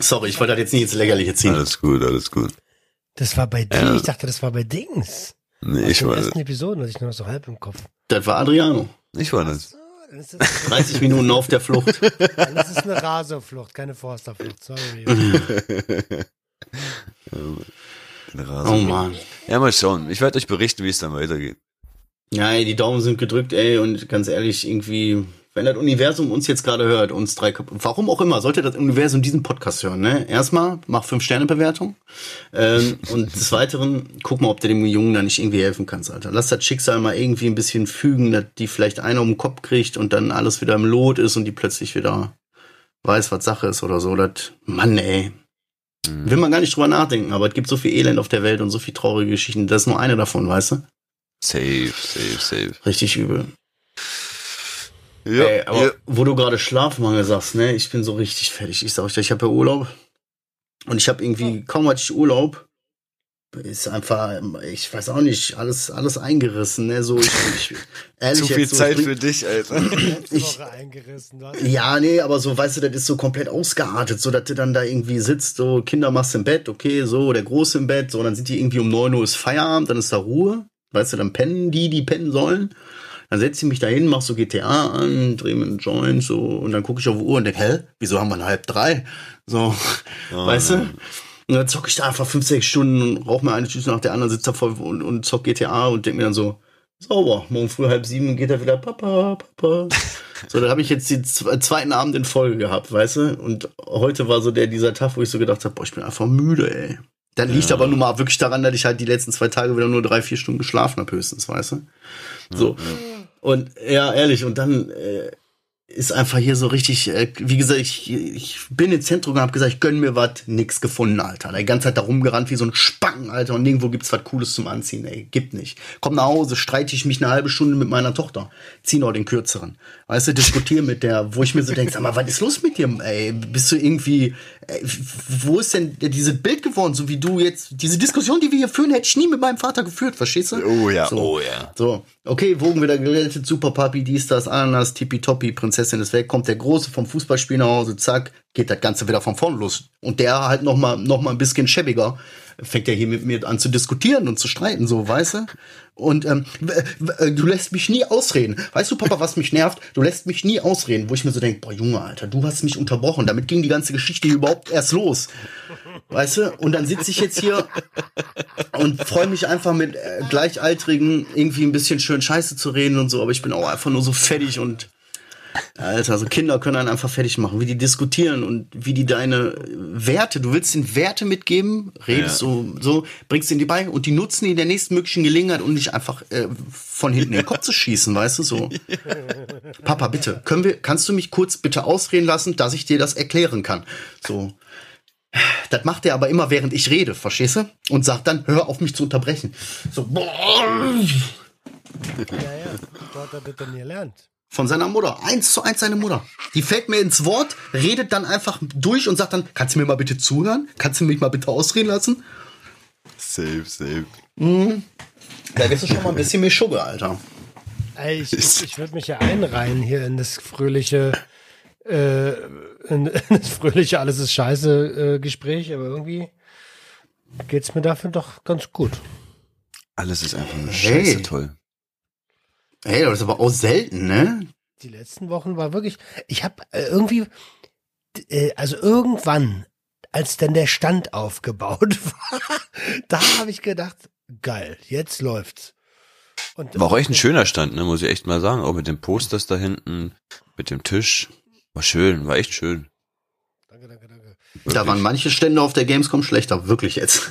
Sorry, ich wollte das jetzt nicht ins Lächerliche ziehen. Alles gut, alles gut. Das war bei dir. Ja. Ich dachte, das war bei Dings. Nee, Aus ich den war, ersten Episoden hatte ich nur noch so halb im Kopf. Das war Adriano. ich war das. So, dann ist das, 30 Minuten auf der Flucht. dann ist es eine Raserflucht, keine Forsterflucht. Sorry. Oh Mann. Ja, mal schauen. Ich werde euch berichten, wie es dann weitergeht. Ja, ey, die Daumen sind gedrückt, ey, und ganz ehrlich, irgendwie, wenn das Universum uns jetzt gerade hört, uns drei, warum auch immer, sollte das Universum diesen Podcast hören, ne? Erstmal, mach fünf Sterne Bewertung, ähm, und des Weiteren, guck mal, ob du dem Jungen da nicht irgendwie helfen kannst, Alter. Lass das Schicksal mal irgendwie ein bisschen fügen, dass die vielleicht einer um den Kopf kriegt und dann alles wieder im Lot ist und die plötzlich wieder weiß, was Sache ist oder so. Das, Mann, ey. Will man gar nicht drüber nachdenken, aber es gibt so viel Elend auf der Welt und so viel traurige Geschichten. Das ist nur eine davon, weißt du? Safe, safe, safe. Richtig übel. Ja, Ey, aber ja. wo du gerade Schlafmangel sagst, ne, ich bin so richtig fertig. Ich sag euch, ich habe ja Urlaub und ich habe irgendwie kaum hatte ich Urlaub, ist einfach, ich weiß auch nicht, alles alles eingerissen, ne, so ich, ich ehrlich Zu viel jetzt so, Zeit ich für dich, Alter. Letzte Ich- Ja, nee, aber so, weißt du, das ist so komplett ausgeartet, so dass du dann da irgendwie sitzt, so Kinder machst im Bett, okay, so, der Große im Bett, so, dann sind die irgendwie um 9 Uhr ist Feierabend, dann ist da Ruhe, weißt du, dann pennen die, die pennen sollen. Dann setze ich mich da hin, mach so GTA an, dreh mir einen Joint, so, und dann gucke ich auf die Uhr und denke, hä, wieso haben wir eine halb drei? So, weißt du? Und dann zocke ich da einfach fünf, sechs Stunden und rauche mir eine Tüte nach der anderen, sitze da voll und, und zock GTA und denke mir dann so, sauber, morgen früh halb sieben geht er wieder, Papa, Papa. So, da habe ich jetzt den zwe- zweiten Abend in Folge gehabt, weißt du? Und heute war so der dieser Tag, wo ich so gedacht habe, boah, ich bin einfach müde, ey. Dann liegt aber nur mal wirklich daran, dass ich halt die letzten zwei Tage wieder nur drei, vier Stunden geschlafen habe, höchstens, weißt du? So. Und ja, ehrlich, und dann äh, ist einfach hier so richtig, äh, wie gesagt, ich, ich bin ins Zentrum und hab gesagt, ich gönn mir was, nix gefunden, Alter. Die ganze Zeit da rumgerannt wie so ein Spacken, Alter, und nirgendwo gibt's was Cooles zum Anziehen, ey. Gibt nicht. Komm nach Hause, streite ich mich eine halbe Stunde mit meiner Tochter. Zieh noch den kürzeren. Weißt du, diskutiere mit der, wo ich mir so denke, sag mal, was ist los mit dir, ey? Bist du irgendwie, ey, wo ist denn dieses Bild geworden, so wie du jetzt, diese Diskussion, die wir hier führen, hätte ich nie mit meinem Vater geführt, verstehst du? Oh ja, So. oh ja. So, okay, Wogen wieder gerettet, Super Papi, dies, das, Ananas, Tippitoppi, Prinzessin ist weg, kommt der Große vom Fußballspiel nach Hause, zack, geht das Ganze wieder von vorn los. Und der halt noch mal, noch mal ein bisschen schäbiger, fängt er hier mit mir an zu diskutieren und zu streiten, so, weißt du? Und ähm, w- du lässt mich nie ausreden. Weißt du, Papa, was mich nervt? Du lässt mich nie ausreden, wo ich mir so denke, boah, Junge, Alter, du hast mich unterbrochen. Damit ging die ganze Geschichte überhaupt erst los. Weißt du? Und dann sitze ich jetzt hier und freue mich einfach mit äh, Gleichaltrigen irgendwie ein bisschen schön Scheiße zu reden und so, aber ich bin auch einfach nur so fertig und Alter, so Kinder können einen einfach fertig machen, wie die diskutieren und wie die deine Werte, du willst ihnen Werte mitgeben, redest so, so, bringst ihnen die bei und die nutzen die in der nächsten möglichen Gelegenheit, um dich einfach äh, von hinten in den Kopf zu schießen, weißt du, so. Papa, bitte, können wir, kannst du mich kurz bitte ausreden lassen, dass ich dir das erklären kann? So. Das macht er aber immer, während ich rede, verstehst du? Und sagt dann, hör auf mich zu unterbrechen. So, boah, Ja, ja. Wo hat er das denn gelernt? Von seiner Mutter. Eins zu eins seine Mutter. Die fällt mir ins Wort, redet dann einfach durch und sagt dann, kannst du mir mal bitte zuhören? Kannst du mich mal bitte ausreden lassen? Safe, safe. Da bist du schon mal ein bisschen mehr Schugge, Alter. Ey, ich, ich, ich würde mich ja einreihen hier in das fröhliche, äh, in, in das fröhliche Alles ist scheiße äh, Gespräch, aber irgendwie geht's mir dafür doch ganz gut. Alles ist einfach nur Hey. scheiße toll. Hey, das ist aber auch selten, ne? Die letzten Wochen war wirklich, ich habe äh, irgendwie, äh, also irgendwann, als dann der Stand aufgebaut war, da habe ich gedacht, geil, jetzt läuft's. Und War auch echt ein schöner Stand, ne, muss ich echt mal sagen. Auch mit den Posters da hinten, mit dem Tisch. War schön, war echt schön. Danke, danke, danke. Da waren manche Stände auf der Gamescom schlechter, wirklich jetzt.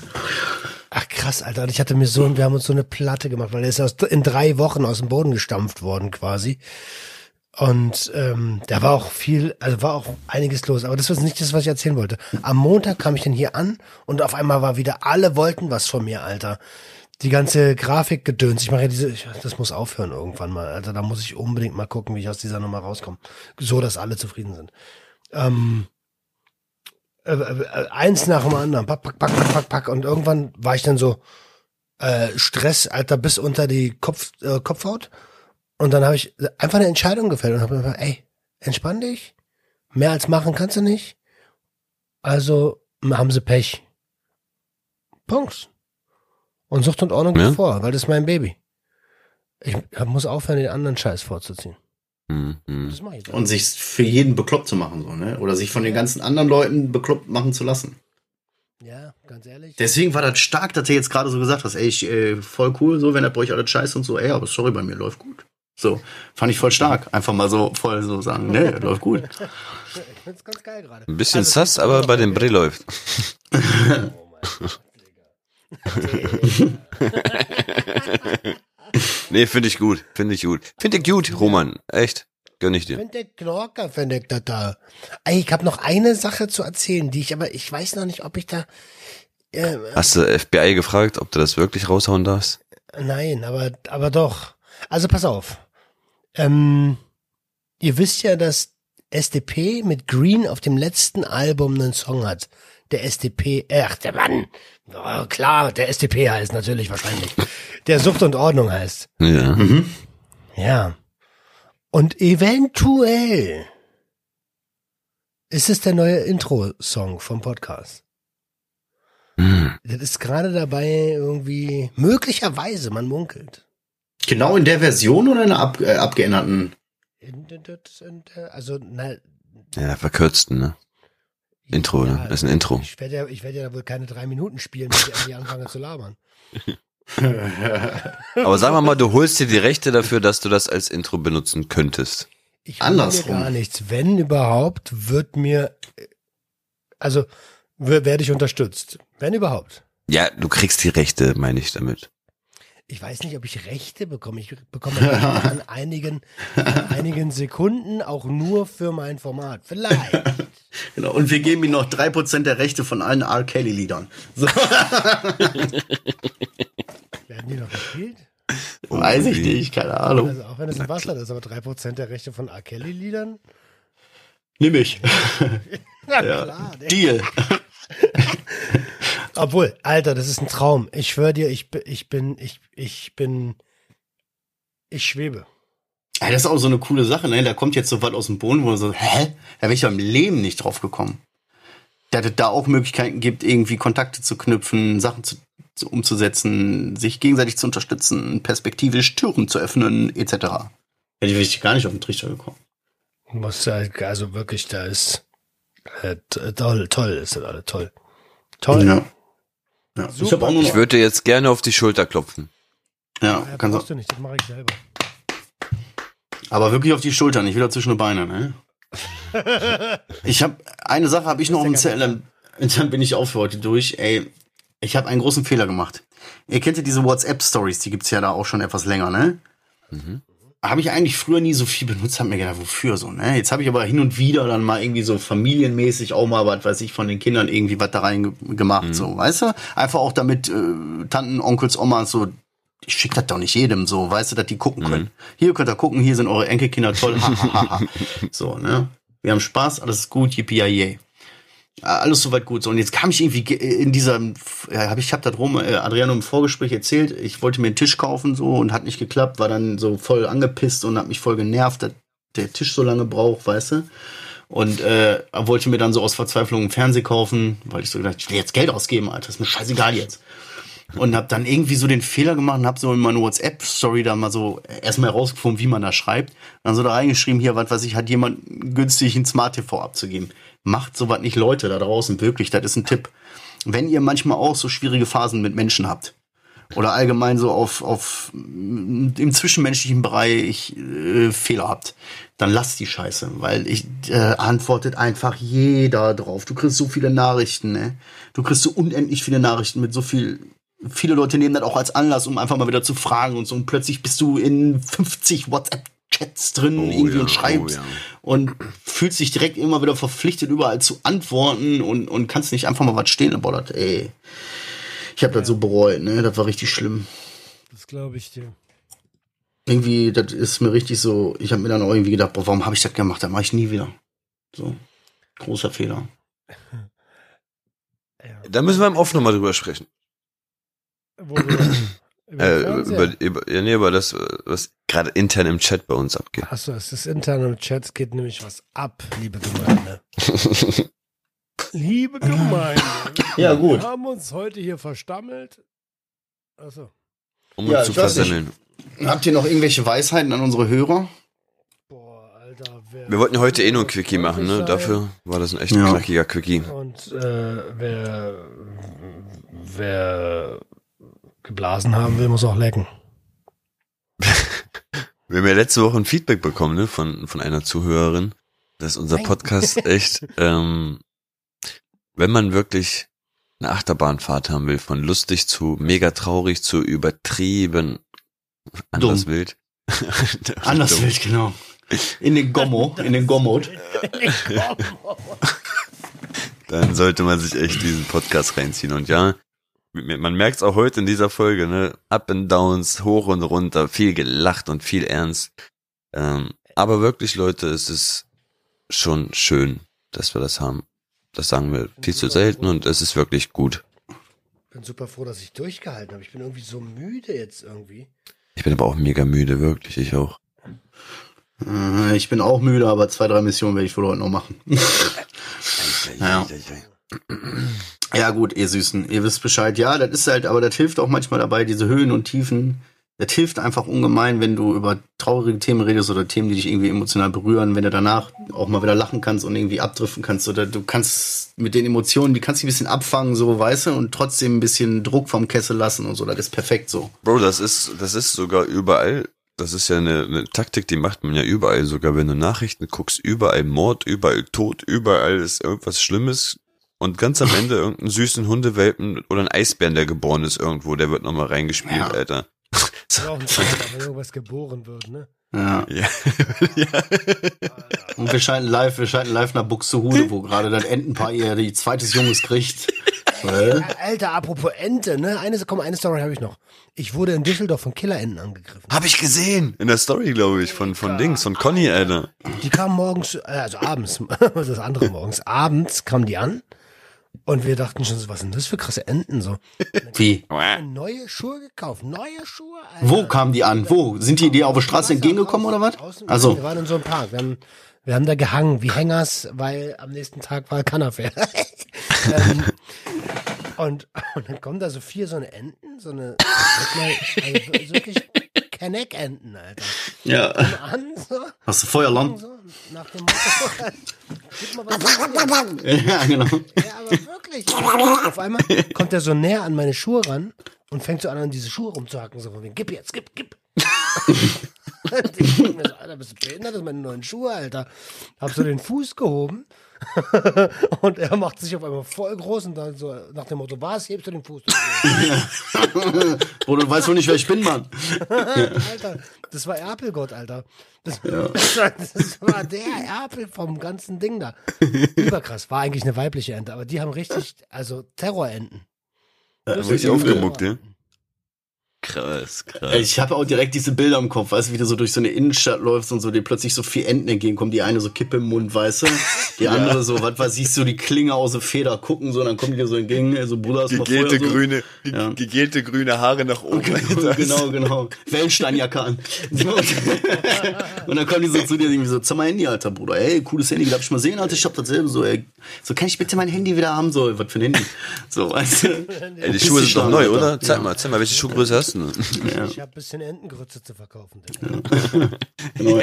Ach krass, Alter. Und ich hatte mir so, wir haben uns so eine Platte gemacht, weil der ist aus, in drei Wochen aus dem Boden gestampft worden quasi. Und ähm, da war auch viel, also war auch einiges los. Aber das war nicht das, was ich erzählen wollte. Am Montag kam ich dann hier an und auf einmal war wieder, alle wollten was von mir, Alter. Die ganze Grafik gedöns. Ich mache ja diese, ich, das muss aufhören irgendwann mal. Alter, da muss ich unbedingt mal gucken, wie ich aus dieser Nummer rauskomme. So, dass alle zufrieden sind. Ähm, äh, äh, eins nach dem anderen, pack, pack, pack, pack, pack, pack. Und irgendwann war ich dann so, äh, Stress, Alter, bis unter die Kopf, äh, Kopfhaut. Und dann habe ich einfach eine Entscheidung gefällt und habe mir gesagt, ey, entspann dich. Mehr als machen kannst du nicht. Also haben sie Pech. Punkt. Und Sucht und Ordnung Ja. vor, weil das ist mein Baby. Ich muss aufhören, den anderen Scheiß vorzuziehen. Hm, hm. Das mache ich. Und sich für jeden bekloppt zu machen, so, ne? Oder sich von den ganzen anderen Leuten bekloppt machen zu lassen. Ja, ganz ehrlich. Deswegen war das stark, dass du jetzt gerade so gesagt hast, ey, ich, äh, voll cool, so, wenn er bei euch alles scheiße und so, ey, aber sorry, bei mir läuft gut. So, fand ich voll stark. Einfach mal so voll so sagen, ne, läuft gut. Ich find's ganz geil gerade. Ein bisschen Also, sass, aber bei dem Brill läuft. Oh mein Gott, Digga. Nee, finde ich gut. Finde ich gut. Finde ich gut, Roman. Echt. Gönn ich dir. Finde ich Knorker, finde ich das da. Ey, ich habe noch eine Sache zu erzählen, die ich aber, ich weiß noch nicht, ob ich da, äh, Hast du FBI gefragt, ob du das wirklich raushauen darfst? nein, aber, aber doch. Also pass auf. Ähm, ihr wisst ja, dass SDP mit Green auf dem letzten Album einen Song hat. Der SDP, ach, der Mann. Oh, klar, der SDP heißt natürlich wahrscheinlich. Der Sucht und Ordnung heißt. Ja. Ja. Und eventuell ist es der neue Intro-Song vom Podcast. Hm. Das ist gerade dabei irgendwie, möglicherweise, man munkelt. Genau in der Version oder in einer ab, äh, abgeänderten? In- in- in- in- Also, na, Ja, verkürzten, ne? Intro, ne? Das ist ein Intro. Ich werde ja, ich werde ja wohl keine drei Minuten spielen, bis ich anfange zu labern. Aber sagen wir mal, du holst dir die Rechte dafür, dass du das als Intro benutzen könntest. Ich Andersrum. mir gar nichts. Wenn überhaupt, wird mir, äh, also, werde ich unterstützt. Wenn überhaupt. Ja, du kriegst die Rechte, meine ich damit. Ich weiß nicht, ob ich Rechte bekomme. Ich bekomme Rechte an einigen, an einigen Sekunden auch nur für mein Format. Vielleicht. Genau. Und wir geben ihm noch drei Prozent der Rechte von allen R. Kelly-Liedern. So, Werden die noch gespielt? weiß ich nicht, keine Ahnung. Also auch wenn es ein Bastard ist, aber 3% der Rechte von R. Kelly-Liedern? Nimm ich. Na Ja. klar. Deal. Obwohl, Alter, das ist ein Traum. Ich schwöre dir, ich, bin- ich bin, ich, ich bin, ich schwebe. Ja, das ist auch so eine coole Sache, ne? Da kommt jetzt so was aus dem Boden, wo man so, hä? Da wäre ich ja im Leben nicht drauf gekommen. Dass es da auch Möglichkeiten gibt, irgendwie Kontakte zu knüpfen, Sachen zu, zu, umzusetzen, sich gegenseitig zu unterstützen, perspektivisch Türen zu öffnen, etc. Hätte ich gar nicht auf den Trichter gekommen. Muss halt, also wirklich, da ist äh, t- toll, toll, ist das alle toll. Toll. Ja. ja. Ich Ich würde jetzt gerne auf die Schulter klopfen. ja, Ja, kannst du nicht, das mache ich selber. Aber wirklich auf die Schulter, nicht wieder zwischen die Beine, ne? Ich habe eine Sache habe ich noch ja Zettel, dann, dann bin ich auch für heute durch. Ey, ich habe einen großen Fehler gemacht. Ihr kennt ja diese WhatsApp Stories, die gibt's ja da auch schon etwas länger, ne? Mhm. Habe ich eigentlich früher nie so viel benutzt, hab mir gedacht, wofür so, ne? Jetzt habe ich aber hin und wieder dann mal irgendwie so familienmäßig auch mal was, weiß ich, von den Kindern irgendwie was da rein ge- gemacht, so, weißt du? Einfach auch damit äh, Tanten, Onkels, Omas so ich schick das doch nicht jedem so, weißt du, dass die gucken können. Hier könnt ihr gucken, hier sind eure Enkelkinder toll, ha, ha, ha, ha. So, ne? Wir haben Spaß, alles ist gut, yippie yay. Alles soweit gut. So, und jetzt kam ich irgendwie ge- in dieser, ja, hab ich hab das rum, äh, Adriano im Vorgespräch erzählt, ich wollte mir einen Tisch kaufen so und hat nicht geklappt, war dann so voll angepisst und hat mich voll genervt, dass der Tisch so lange braucht, weißt du? Und äh, wollte mir dann so aus Verzweiflung einen Fernseher kaufen, weil ich so gedacht, ich will jetzt Geld ausgeben, Alter, ist mir scheißegal jetzt und hab dann irgendwie so den Fehler gemacht und hab so in meine WhatsApp-Story da mal so erstmal herausgefunden, wie man da schreibt. Dann so da reingeschrieben, hier, was weiß ich, hat jemand günstig ein Smart TV abzugeben. Macht sowas nicht Leute da draußen, wirklich, das ist ein Tipp. Wenn ihr manchmal auch so schwierige Phasen mit Menschen habt, oder allgemein so auf, auf im zwischenmenschlichen Bereich äh, Fehler habt, dann lasst die Scheiße, weil ich äh, antwortet einfach jeder drauf. Du kriegst so viele Nachrichten, ne? Du kriegst so unendlich viele Nachrichten mit so viel. Viele Leute nehmen das auch als Anlass, um einfach mal wieder zu fragen und so. Und plötzlich bist du in 50 WhatsApp-Chats drin Oh irgendwie ja, und schreibst oh ja. und fühlst dich direkt immer wieder verpflichtet, überall zu antworten und, und kannst nicht einfach mal was stehen. Boah, das, ey. Ich habe das so bereut, ne? Das war richtig schlimm. Das glaube ich dir. Irgendwie, das ist mir richtig so, ich habe mir dann auch irgendwie gedacht, boah, warum habe ich das gemacht? Das mache ich nie wieder. So. Großer Fehler. Ja. Da müssen wir im Off nochmal drüber sprechen. Über Äh, über, über, ja, nee, über das, was gerade intern im Chat bei uns abgeht. Achso, es ist intern im Chat, es geht nämlich was ab, liebe Gemeinde. liebe Gemeinde. Ja, gut. Wir haben uns heute hier verstammelt. Achso. Um Ja, uns zu versemmeln. Habt ihr noch irgendwelche Weisheiten an unsere Hörer? Boah, Alter, wer Wir wollten heute eh nur ein Quickie machen, ne? Dafür war das ein echt Ja. knackiger Quickie. Und äh, wer, wer geblasen haben will, muss auch lecken. Wir haben ja letzte Woche ein Feedback bekommen, ne, von, von einer Zuhörerin, dass unser. Podcast echt, ähm, wenn man wirklich eine Achterbahnfahrt haben will, von lustig zu mega traurig zu übertrieben, anders Dumm. wild. Anders Dumm. wild, genau. In den Gommo, in den Gommod. Dann sollte man sich echt diesen Podcast reinziehen. Und ja, man merkt es auch heute in dieser Folge, ne? Up and Downs, hoch und runter, viel gelacht und viel ernst. Ähm, aber wirklich, Leute, es ist schon schön, dass wir das haben. Das sagen wir viel zu selten und es ist wirklich gut. Ich bin super froh, dass ich durchgehalten habe. Ich bin irgendwie so müde jetzt irgendwie. Ich bin aber auch mega müde, wirklich, ich auch. Äh, Ich bin auch müde, aber zwei, drei Missionen werde ich wohl heute noch machen. Ja. Ja gut, ihr Süßen, ihr wisst Bescheid. Ja, das ist halt, aber das hilft auch manchmal dabei, diese Höhen und Tiefen. Das hilft einfach ungemein, wenn du über traurige Themen redest oder Themen, die dich irgendwie emotional berühren, wenn du danach auch mal wieder lachen kannst und irgendwie abdriften kannst oder du kannst mit den Emotionen, die kannst du ein bisschen abfangen, so, weißt du, und trotzdem ein bisschen Druck vom Kessel lassen und so. Das ist perfekt so. Bro, das ist, das ist sogar überall. Das ist ja eine, eine Taktik, die macht man ja überall. Sogar wenn du Nachrichten guckst, überall Mord, überall Tod, überall ist irgendwas Schlimmes. Und ganz am Ende irgendeinen süßen Hundewelpen oder ein Eisbären, der geboren ist irgendwo, der wird nochmal reingespielt, Ja. Alter. Ist auch ein Thema, wenn irgendwas geboren wird, ne? Ja. Ja. ja. Und wir schalten live, wir schalten live nach Buxtehude, wo gerade das Entenpaar ihr die zweites Junges kriegt. Äh? Alter, apropos Ente, ne? Eine, komm, eine Story habe ich noch. Ich wurde in Düsseldorf von Killerenten angegriffen. Hab ich gesehen. In der Story, glaube ich, von, von Dings, von Conny, Alter. Die kamen morgens, äh, also abends, das andere morgens, abends kamen die an und wir dachten schon, so, was sind das für krasse Enten so? Wie? Neue Schuhe gekauft, neue Schuhe. Alter. Wo kamen die an? Wo? Sind die dir auf der Straße entgegengekommen oder was? Also, Wir waren in so einem Park. Wir haben, wir haben da gehangen wie Hängers, weil am nächsten Tag war Cannafair. ähm, und, und dann kommen da so vier so eine Enten, so eine also wirklich Kenneck-Enten, Alter. ja. An, so, Hast du Feuerland? so, nach dem Motto, gib mal was. Ja, genau. Ja, aber wirklich. Auf einmal kommt er so näher an meine Schuhe ran und fängt so an, an diese Schuhe rumzuhacken. So von wegen, gib jetzt, gib, gib. Und ich denk mir so, Alter, bist du behindert? Das sind meine neuen Schuhe, Alter. Hab so den Fuß gehoben und er macht sich auf einmal voll groß und dann so nach dem Motto, was, hebst du den Fuß? Bro, du weißt wohl nicht, wer ich bin, Mann. Alter, das war Erpelgott, Alter. Das, war, das war der Erpel vom ganzen Ding da. Überkrass, war eigentlich eine weibliche Ente, aber die haben richtig, also Terrorenten. Richtig aufgemuckt, ja? Krass, krass. Ich habe auch direkt diese Bilder im Kopf, weißt du, wie du so durch so eine Innenstadt läufst und so dir plötzlich so vier Enten entgegenkommen. Die eine so Kippe im Mund, weißt du? Die andere so, was weiß ich, so die Klinge aus der Feder gucken, so, und dann kommen die dir so entgegen, so Bruder, hast du mal Gegelte Feuer, so. grüne, Ja. gegelte grüne Haare nach oben. Alter. genau, genau. Wellensteinjacke an. Und dann kommen die so zu dir irgendwie so, zeig mal Handy, Alter, Bruder. Ey, cooles Handy, darf ich mal sehen, Alter? Ich hab dasselbe so, ey. So, kann ich bitte mein Handy wieder haben? So, was für ein Handy? So, weißt du? Ey, die Schuhe sind doch neu, oder? Zeig Ja. mal, zeig mal, welche Schuhgröße hast du? Denn? Ich habe ein bisschen Entengrütze zu verkaufen. Digga. Genau,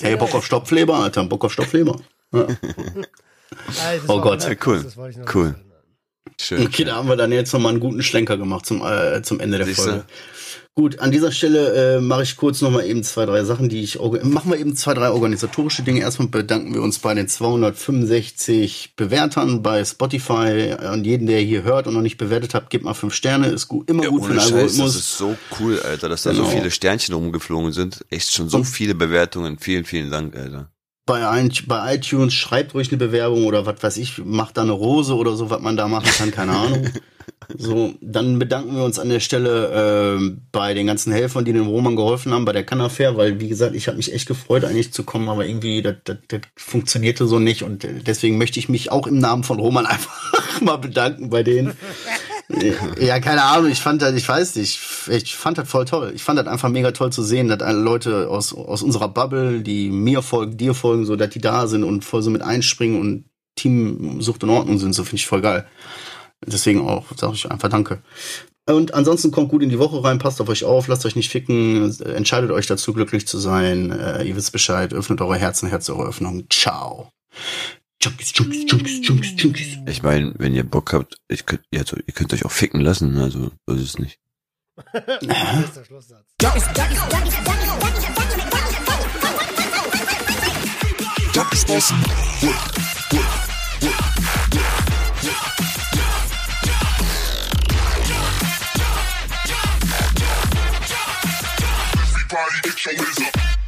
ey. Bock auf Stopfleber, Alter, Bock auf Stopfleber. Ja. Oh Gott, ja, cool. Cool. Schön. Okay, da haben wir dann jetzt nochmal einen guten Schlenker gemacht zum, äh, zum Ende der Siehste? Folge. Gut, an dieser Stelle äh, mache ich kurz nochmal eben zwei, drei Sachen, die ich machen wir eben zwei, drei organisatorische Dinge. Erstmal bedanken wir uns bei den 265 Bewertern bei Spotify. An jeden, der hier hört und noch nicht bewertet hat, gebt mal fünf Sterne. Ist gut, immer Ja, gut für den Scheiß, Algorithmus. das ist so cool, Alter, dass da so Genau. viele Sternchen rumgeflogen sind. Echt schon so viele Bewertungen. Vielen, vielen Dank, Alter. bei iTunes schreibt ruhig eine Bewerbung oder was weiß ich, macht da eine Rose oder so, was man da machen kann, keine Ahnung. So, dann bedanken wir uns an der Stelle äh, bei den ganzen Helfern, die dem Roman geholfen haben bei der Cannafair, weil wie gesagt, ich habe mich echt gefreut, eigentlich zu kommen, aber irgendwie das, das, das funktionierte so nicht und äh, deswegen möchte ich mich auch im Namen von Roman einfach mal bedanken bei denen. Ja, keine Ahnung, ich fand das, ich weiß nicht, ich fand das voll toll. Ich fand das einfach mega toll zu sehen, dass alle Leute aus, aus unserer Bubble, die mir folgen, dir folgen, so, dass die da sind und voll so mit einspringen und Team Sucht in Ordnung sind, so finde ich voll geil. Deswegen auch, sage ich einfach Danke. Und ansonsten kommt gut in die Woche rein, passt auf euch auf, lasst euch nicht ficken, entscheidet euch dazu, glücklich zu sein. Äh, ihr wisst Bescheid, öffnet eure Herzen, Herz eure Öffnung. Ciao. Junkies, Junkies, Junkies, Junkies, Junkies. Ich meine, wenn ihr Bock habt, ich könnt, ihr, ihr könnt euch auch ficken lassen, also so ist es nicht. Das ist der Schlusssatz. Junkies. Everybody get your up.